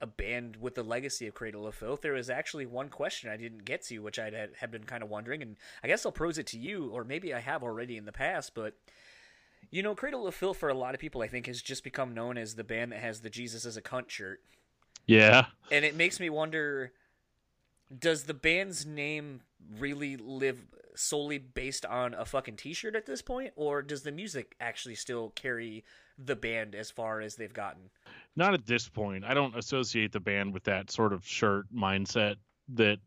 a band with the legacy of Cradle of Filth, there was actually one question I didn't get to, which I had been kind of wondering, and I guess I'll pose it to you, or maybe I have already in the past, but. You know, Cradle of Filth for a lot of people, I think, has just become known as the band that has the Jesus as a cunt shirt. Yeah. And it makes me wonder does the band's name really live solely based on a fucking t-shirt at this point or does the music actually still carry the band as far as they've gotten? Not at this point. I don't associate the band with that sort of shirt mindset that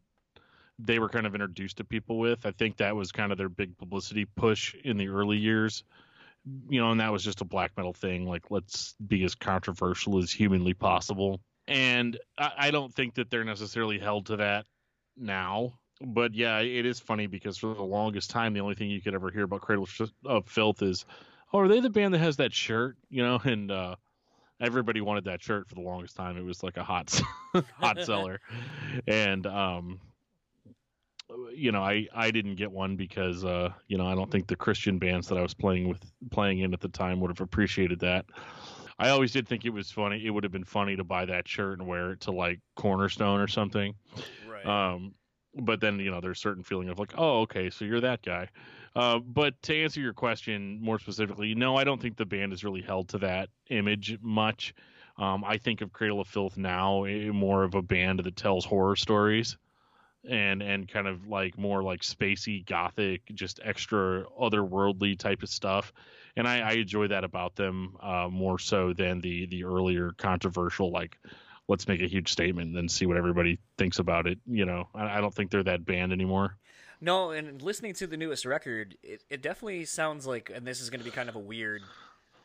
they were kind of introduced to people with. I think that was kind of their big publicity push in the early years. You know and that was just a black metal thing like let's be as controversial as humanly possible. And I, I don't think that they're necessarily held to that now. But yeah, it is funny because for the longest time, the only thing you could ever hear about Cradle of Filth is, "Oh, are they the band that has that shirt?" You know, [LAUGHS] and uh, everybody wanted that shirt for the longest time. It was like a hot [LAUGHS] hot seller, and um, you know, I I didn't get one because uh, you know, I don't think the Christian bands that I was playing with playing in at the time would have appreciated that. I always did think it was funny. It would have been funny to buy that shirt and wear it to like Cornerstone or something. Right. Um, but then you know there's certain feeling of like, oh, okay, so you're that guy. Uh, but to answer your question more specifically, no, I don't think the band is really held to that image much. Um, I think of Cradle of Filth now eh, more of a band that tells horror stories and and kind of like more like spacey gothic just extra otherworldly type of stuff and I, I enjoy that about them uh, more so than the the earlier controversial like let's make a huge statement and then see what everybody thinks about it. You know, I, I don't think they're that band anymore. No, and listening to the newest record, it, it definitely sounds like, and this is going to be kind of a weird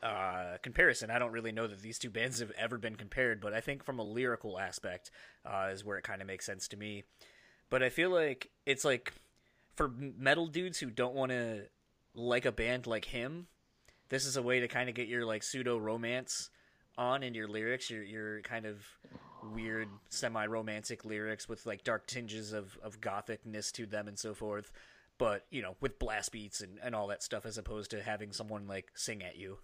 uh, comparison. I don't really know that these two bands have ever been compared, but I think from a lyrical aspect uh, is where it kind of makes sense to me. But I feel like it's like for metal dudes who don't want to like a band like him, this is a way to kind of get your like pseudo romance on in your lyrics. Your your kind of weird semi romantic lyrics with like dark tinges of of gothicness to them and so forth. But you know, with blast beats and, and all that stuff, as opposed to having someone like sing at you.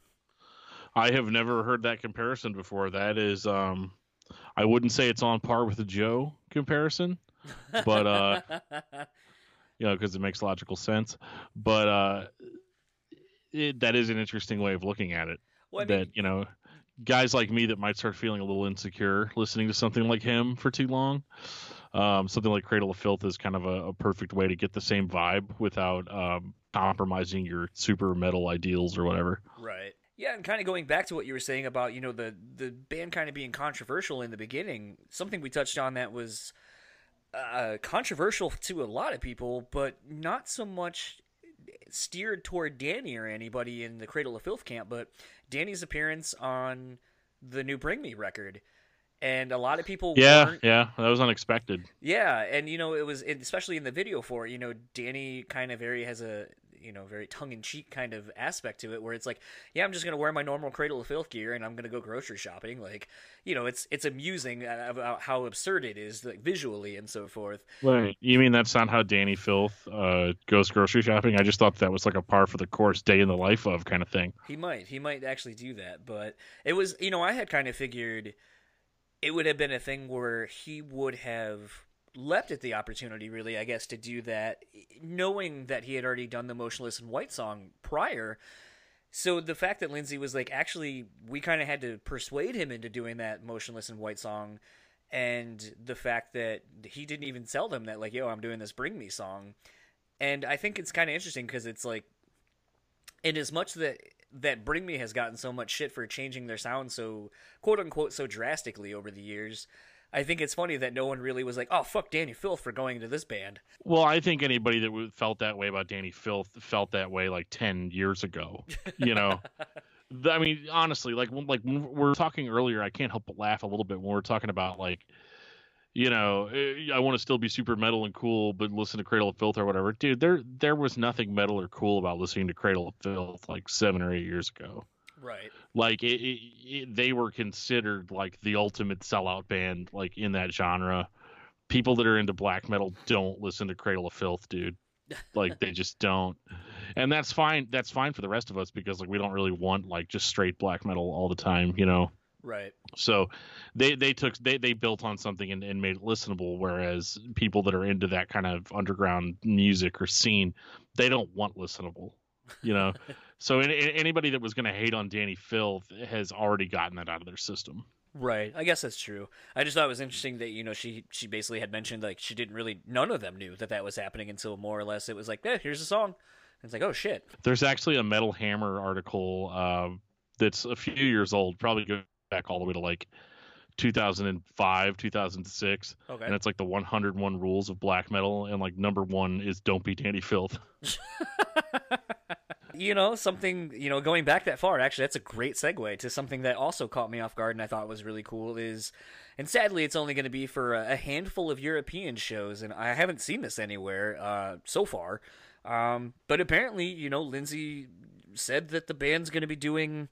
I have never heard that comparison before. That is, um, I wouldn't say it's on par with the Joe comparison, but uh, [LAUGHS] you know, because it makes logical sense. But uh, it, that is an interesting way of looking at it. Well, I that you know, guys like me that might start feeling a little insecure listening to something like him for too long. Um, something like Cradle of Filth is kind of a, a perfect way to get the same vibe without um, compromising your super metal ideals or whatever. Right. Yeah, and kind of going back to what you were saying about you know the the band kind of being controversial in the beginning. Something we touched on that was uh, controversial to a lot of people, but not so much steered toward Dani or anybody in the Cradle of Filth camp. But Dani's appearance on the new Bring Me record. And a lot of people Yeah, weren't yeah, that was unexpected. yeah, and you know it was especially in the video for it. You know, Dani kind of very has a you know very tongue in cheek kind of aspect to it, where it's like, yeah, I'm just gonna wear my normal Cradle of Filth gear and I'm gonna go grocery shopping. Like, you know, it's it's amusing uh, about how absurd it is, like visually and so forth. Wait, you mean that's not how Dani Filth uh, goes grocery shopping? I just thought that was like a par for the course, day in the life of kind of thing. He might, he might actually do that, but it was, you know, I had kind of figured it would have been a thing where he would have leapt at the opportunity, really, I guess, to do that, knowing that he had already done the Motionless In White song prior. So the fact that Lindsay was like, actually, we kind of had to persuade him into doing that Motionless In White song, and the fact that he didn't even tell them that, like, yo, I'm doing this Bring Me song. And I think it's kind of interesting because it's like, in as much that that Bring Me has gotten so much shit for changing their sound so quote unquote so drastically over the years. I think it's funny that no one really was like, "Oh fuck, Dani Filth for going into this band." Well, I think anybody that felt that way about Dani Filth felt that way like ten years ago. You know, [LAUGHS] I mean, honestly, like like when we we're talking earlier, I can't help but laugh a little bit when we're talking about like, you know, eh, I want to still be super metal and cool, but listen to Cradle of Filth or whatever. Dude, there there was nothing metal or cool about listening to Cradle of Filth like seven or eight years ago. Right. Like it, it, it, they were considered like the ultimate sellout band, like in that genre. People that are into black metal don't listen to Cradle of Filth, dude. Like they just don't, and that's fine. That's fine for the rest of us because like we don't really want like just straight black metal all the time, you know. Right. So they they took they they built on something and, and made it listenable. Whereas people that are into that kind of underground music or scene, they don't want listenable, you know. [LAUGHS] so any, anybody that was going to hate on Dani Filth has already gotten that out of their system. Right. I guess that's true. I just thought it was interesting that you know she she basically had mentioned like she didn't really none of them knew that that was happening until more or less it was like, "Yeah, here's a song." And it's like, "Oh shit." There's actually a Metal Hammer article uh, that's a few years old, probably go back all the way to like 2005, 2006, Okay. and it's like the 101 rules of black metal, and like number one is don't be Dani Filth. [LAUGHS] you know, something, you know, going back that far, actually, that's a great segue to something that also caught me off guard and I thought was really cool is, and sadly, it's only going to be for a, handful of European shows, and I haven't seen this anywhere uh, so far. Um, but apparently, you know, Lindsay said that the band's going to be doing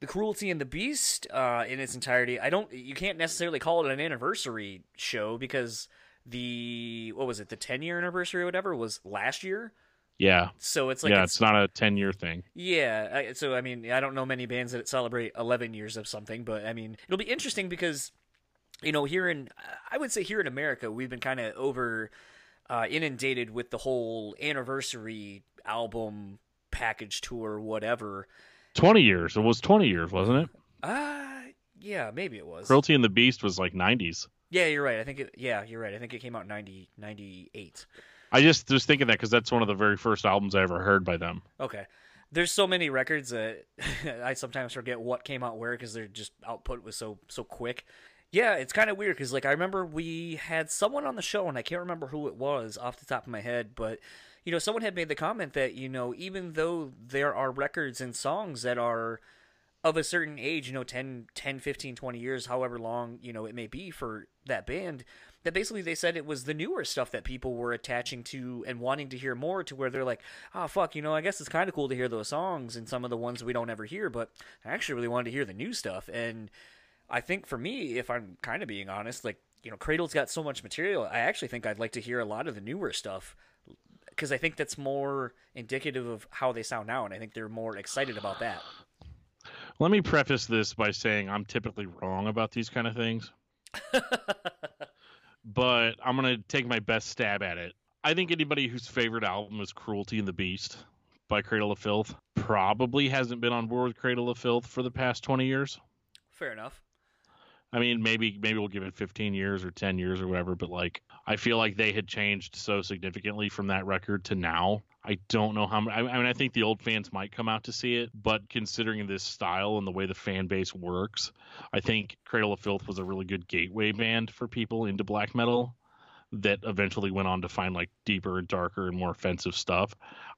the cruelty and the beast uh, in its entirety. I don't, you can't necessarily call it an anniversary show because the what was it, the 10 year anniversary or whatever was last year. Yeah, So it's like yeah, it's, it's not a 10 year thing. yeah, I, so I mean, I don't know many bands that celebrate 11 years of something, but I mean, it'll be interesting because, you know, here in, I would say here in America, we've been kind of over uh, inundated with the whole anniversary album package tour, whatever. 20 years. It was 20 years, wasn't it? Uh, yeah, maybe it was. Cruelty and the Beast was like 90s. Yeah, you're right. I think it, yeah, you're right. I think it came out in 90, 98. I just was thinking that because that's one of the very first albums I ever heard by them. Okay. There's so many records that [LAUGHS] I sometimes forget what came out where because their just output was so so quick. Yeah, it's kind of weird because like I remember we had someone on the show and I can't remember who it was off the top of my head, but you know someone had made the comment that you know even though there are records and songs that are of a certain age, you know 10, 10 15, 20 years, however long, you know, it may be for that band, that basically they said it was the newer stuff that people were attaching to and wanting to hear more to where they're like, oh, fuck, you know, I guess it's kind of cool to hear those songs and some of the ones we don't ever hear, but I actually really wanted to hear the new stuff. And I think for me, if I'm kind of being honest, like, you know, Cradle's got so much material, I actually think I'd like to hear a lot of the newer stuff because I think that's more indicative of how they sound now, and I think they're more excited about that. Let me preface this by saying I'm typically wrong about these kind of things, [LAUGHS] but I'm going to take my best stab at it. I think anybody whose favorite album is Cruelty and the Beast by Cradle of Filth probably hasn't been on board with Cradle of Filth for the past 20 years. Fair enough. I mean, maybe maybe we'll give it 15 years or 10 years or whatever, but like I feel like they had changed so significantly from that record to now. I don't know how. I mean, I think the old fans might come out to see it, but considering this style and the way the fan base works, I think Cradle of Filth was a really good gateway band for people into black metal that eventually went on to find like deeper and darker and more offensive stuff.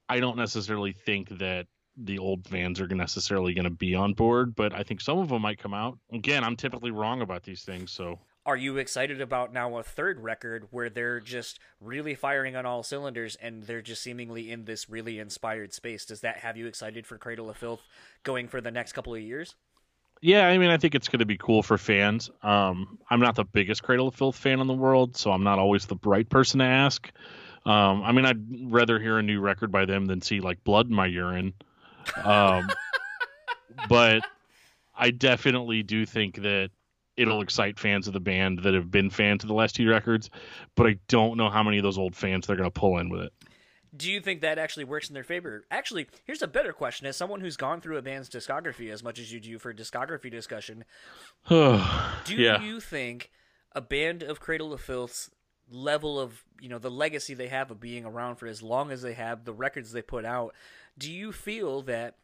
I don't necessarily think that the old fans are necessarily going to be on board, but I think some of them might come out. Again, I'm typically wrong about these things, so are you excited about now a third record where they're just really firing on all cylinders and they're just seemingly in this really inspired space? Does that have you excited for Cradle of Filth going for the next couple of years? Yeah, I mean, I think it's going to be cool for fans. Um, I'm not the biggest Cradle of Filth fan in the world, so I'm not always the right person to ask. Um, I mean, I'd rather hear a new record by them than see like blood in my urine. Um, [LAUGHS] but I definitely do think that it'll excite fans of the band that have been fans of the last two records, but I don't know how many of those old fans they're going to pull in with it. Do you think that actually works in their favor? Actually, here's a better question: as someone who's gone through a band's discography as much as you do for discography discussion, [SIGHS] do yeah. you think a band of Cradle of Filth's level of you know the legacy they have of being around for as long as they have, the records they put out, do you feel that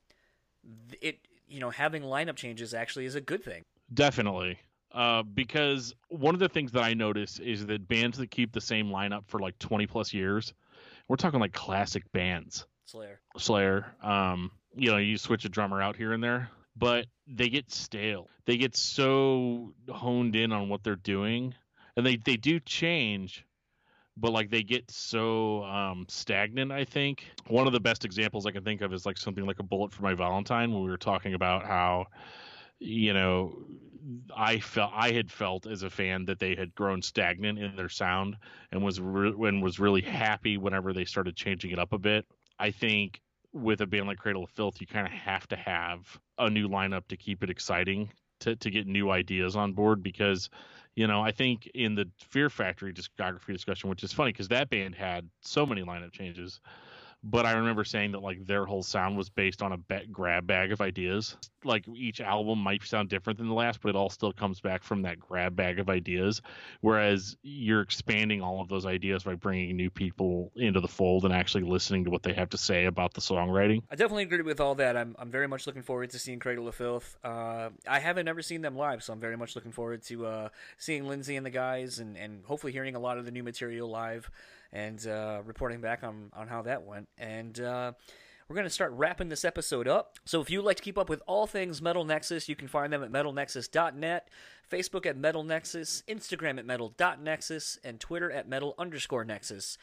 it you know having lineup changes actually is a good thing? Definitely uh, because one of the things that I notice is that bands that keep the same lineup for like 20 plus years, we're talking like classic bands. Slayer. Slayer. Um, you know, you switch a drummer out here and there, but they get stale. They get so honed in on what they're doing, and they they do change, but like they get so um, stagnant. I think one of the best examples I can think of is like something like a bullet for my Valentine when we were talking about how, you know, I felt I had felt as a fan that they had grown stagnant in their sound and was re- and was really happy whenever they started changing it up a bit. I think with a band like Cradle of Filth, you kind of have to have a new lineup to keep it exciting to to get new ideas on board because you know I think in the Fear Factory discography discussion, which is funny because that band had so many lineup changes but I remember saying that like their whole sound was based on a bet grab bag of ideas. Like each album might sound different than the last, but it all still comes back from that grab bag of ideas. Whereas you're expanding all of those ideas by bringing new people into the fold and actually listening to what they have to say about the songwriting. I definitely agree with all that. I'm I'm very much looking forward to seeing Cradle of Filth. Uh, I haven't ever seen them live, so I'm very much looking forward to uh, seeing Lindsay and the guys and and hopefully hearing a lot of the new material live and uh, reporting back on, on how that went. And uh, we're going to start wrapping this episode up. So if you'd like to keep up with all things Metal Nexus, you can find them at metalnexus.net, Facebook at Metal Nexus, Instagram at metal.nexus, and Twitter at metal underscore nexus.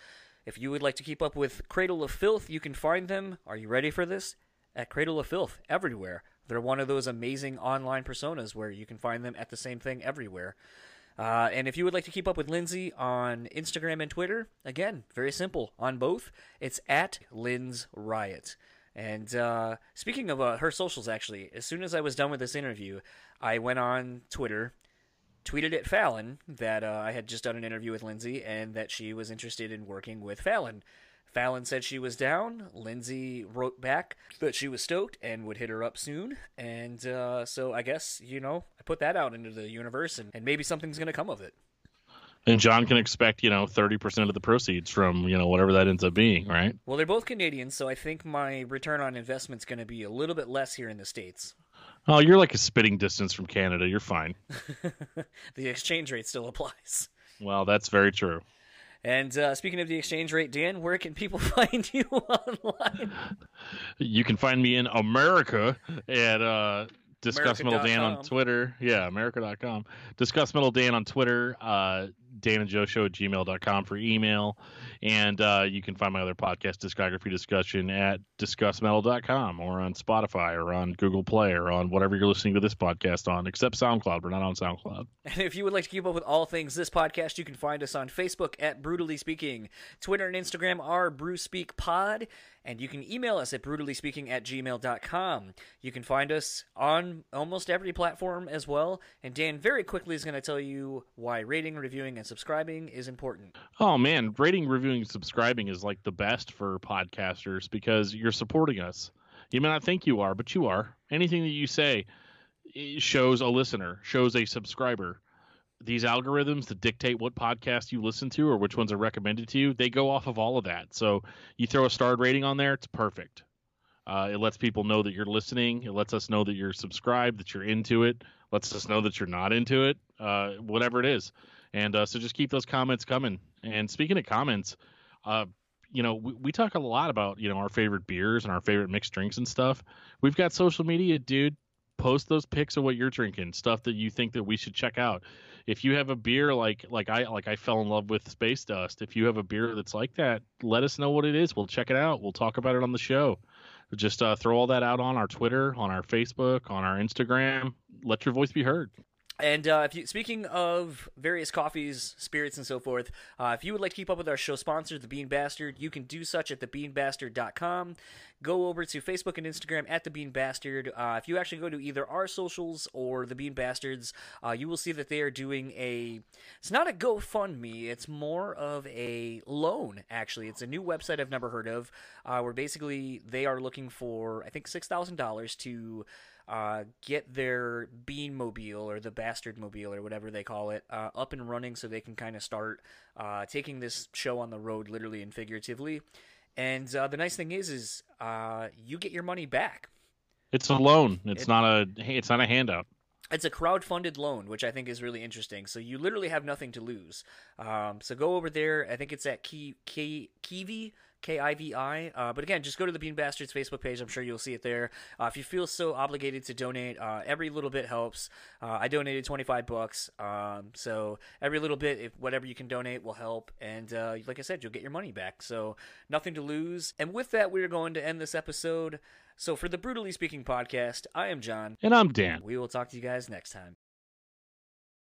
If you would like to keep up with Cradle of Filth, you can find them. Are you ready for this? At Cradle of Filth everywhere. They're one of those amazing online personas where you can find them at the same thing everywhere. Uh, and if you would like to keep up with Lindsay on Instagram and Twitter, again, very simple on both. It's at Lynn's Riot. And uh, speaking of uh, her socials, actually, as soon as I was done with this interview, I went on Twitter, tweeted at Fallon that uh, I had just done an interview with Lindsay and that she was interested in working with Fallon. Fallon said she was down. Lindsay wrote back that she was stoked and would hit her up soon. And uh, so I guess, you know, I put that out into the universe and, and maybe something's going to come of it. And John can expect, you know, 30% of the proceeds from, you know, whatever that ends up being, right? Well, they're both Canadians, so I think my return on investment's going to be a little bit less here in the States. Oh, you're like a spitting distance from Canada. You're fine. [LAUGHS] the exchange rate still applies. Well, that's very true. And uh, speaking of the exchange rate, Dan, where can people [LAUGHS] find you online? You can find me in America at uh, Discuss Metal Dan on Twitter. Yeah, America.com. Discuss Metal Dan on Twitter. Uh, Dan and Joe Show at gmail.com for email. And uh, you can find my other podcast, Discography Discussion, at discussmetal.com or on Spotify or on Google Play or on whatever you're listening to this podcast on, except SoundCloud. We're not on SoundCloud. And if you would like to keep up with all things this podcast, you can find us on Facebook at Brutally Speaking. Twitter and Instagram are Brew Speak Pod. And you can email us at brutallyspeaking at gmail.com. You can find us on almost every platform as well. And Dan very quickly is going to tell you why rating, reviewing, and subscribing is important. Oh man, rating, reviewing, subscribing is like the best for podcasters because you're supporting us. You may not think you are, but you are. Anything that you say shows a listener, shows a subscriber. These algorithms that dictate what podcast you listen to or which ones are recommended to you, they go off of all of that. So you throw a starred rating on there, it's perfect. Uh, it lets people know that you're listening. It lets us know that you're subscribed, that you're into it. Lets us know that you're not into it, uh, whatever it is. And uh, so just keep those comments coming. And speaking of comments, uh, you know, we, we talk a lot about you know our favorite beers and our favorite mixed drinks and stuff. We've got social media, dude post those pics of what you're drinking, stuff that you think that we should check out. If you have a beer like like I like I fell in love with Space Dust, if you have a beer that's like that, let us know what it is. We'll check it out. We'll talk about it on the show. Just uh, throw all that out on our Twitter, on our Facebook, on our Instagram. Let your voice be heard. And uh, if you, speaking of various coffees, spirits, and so forth, uh, if you would like to keep up with our show sponsor, The Bean Bastard, you can do such at thebeanbastard.com. Go over to Facebook and Instagram at The Bean Bastard. Uh, if you actually go to either our socials or The Bean Bastards, uh, you will see that they are doing a. It's not a GoFundMe, it's more of a loan, actually. It's a new website I've never heard of, uh, where basically they are looking for, I think, $6,000 to uh, get their Bean Mobile or the Bastard Mobile or whatever they call it uh, up and running so they can kind of start uh, taking this show on the road, literally and figuratively. And uh, the nice thing is, is uh, you get your money back. It's a loan. It's it, not a. It's not a handout. It's a crowd-funded loan, which I think is really interesting. So you literally have nothing to lose. Um, so go over there. I think it's at Key Key Kiwi K I V I. Uh, but again, just go to the Bean Bastards Facebook page. I'm sure you'll see it there. Uh, if you feel so obligated to donate, uh, every little bit helps. Uh, I donated 25 bucks, um, so every little bit, if whatever you can donate, will help. And uh, like I said, you'll get your money back. So nothing to lose. And with that, we're going to end this episode. So for the Brutally Speaking podcast, I am John, and I'm Dan. We will talk to you guys next time.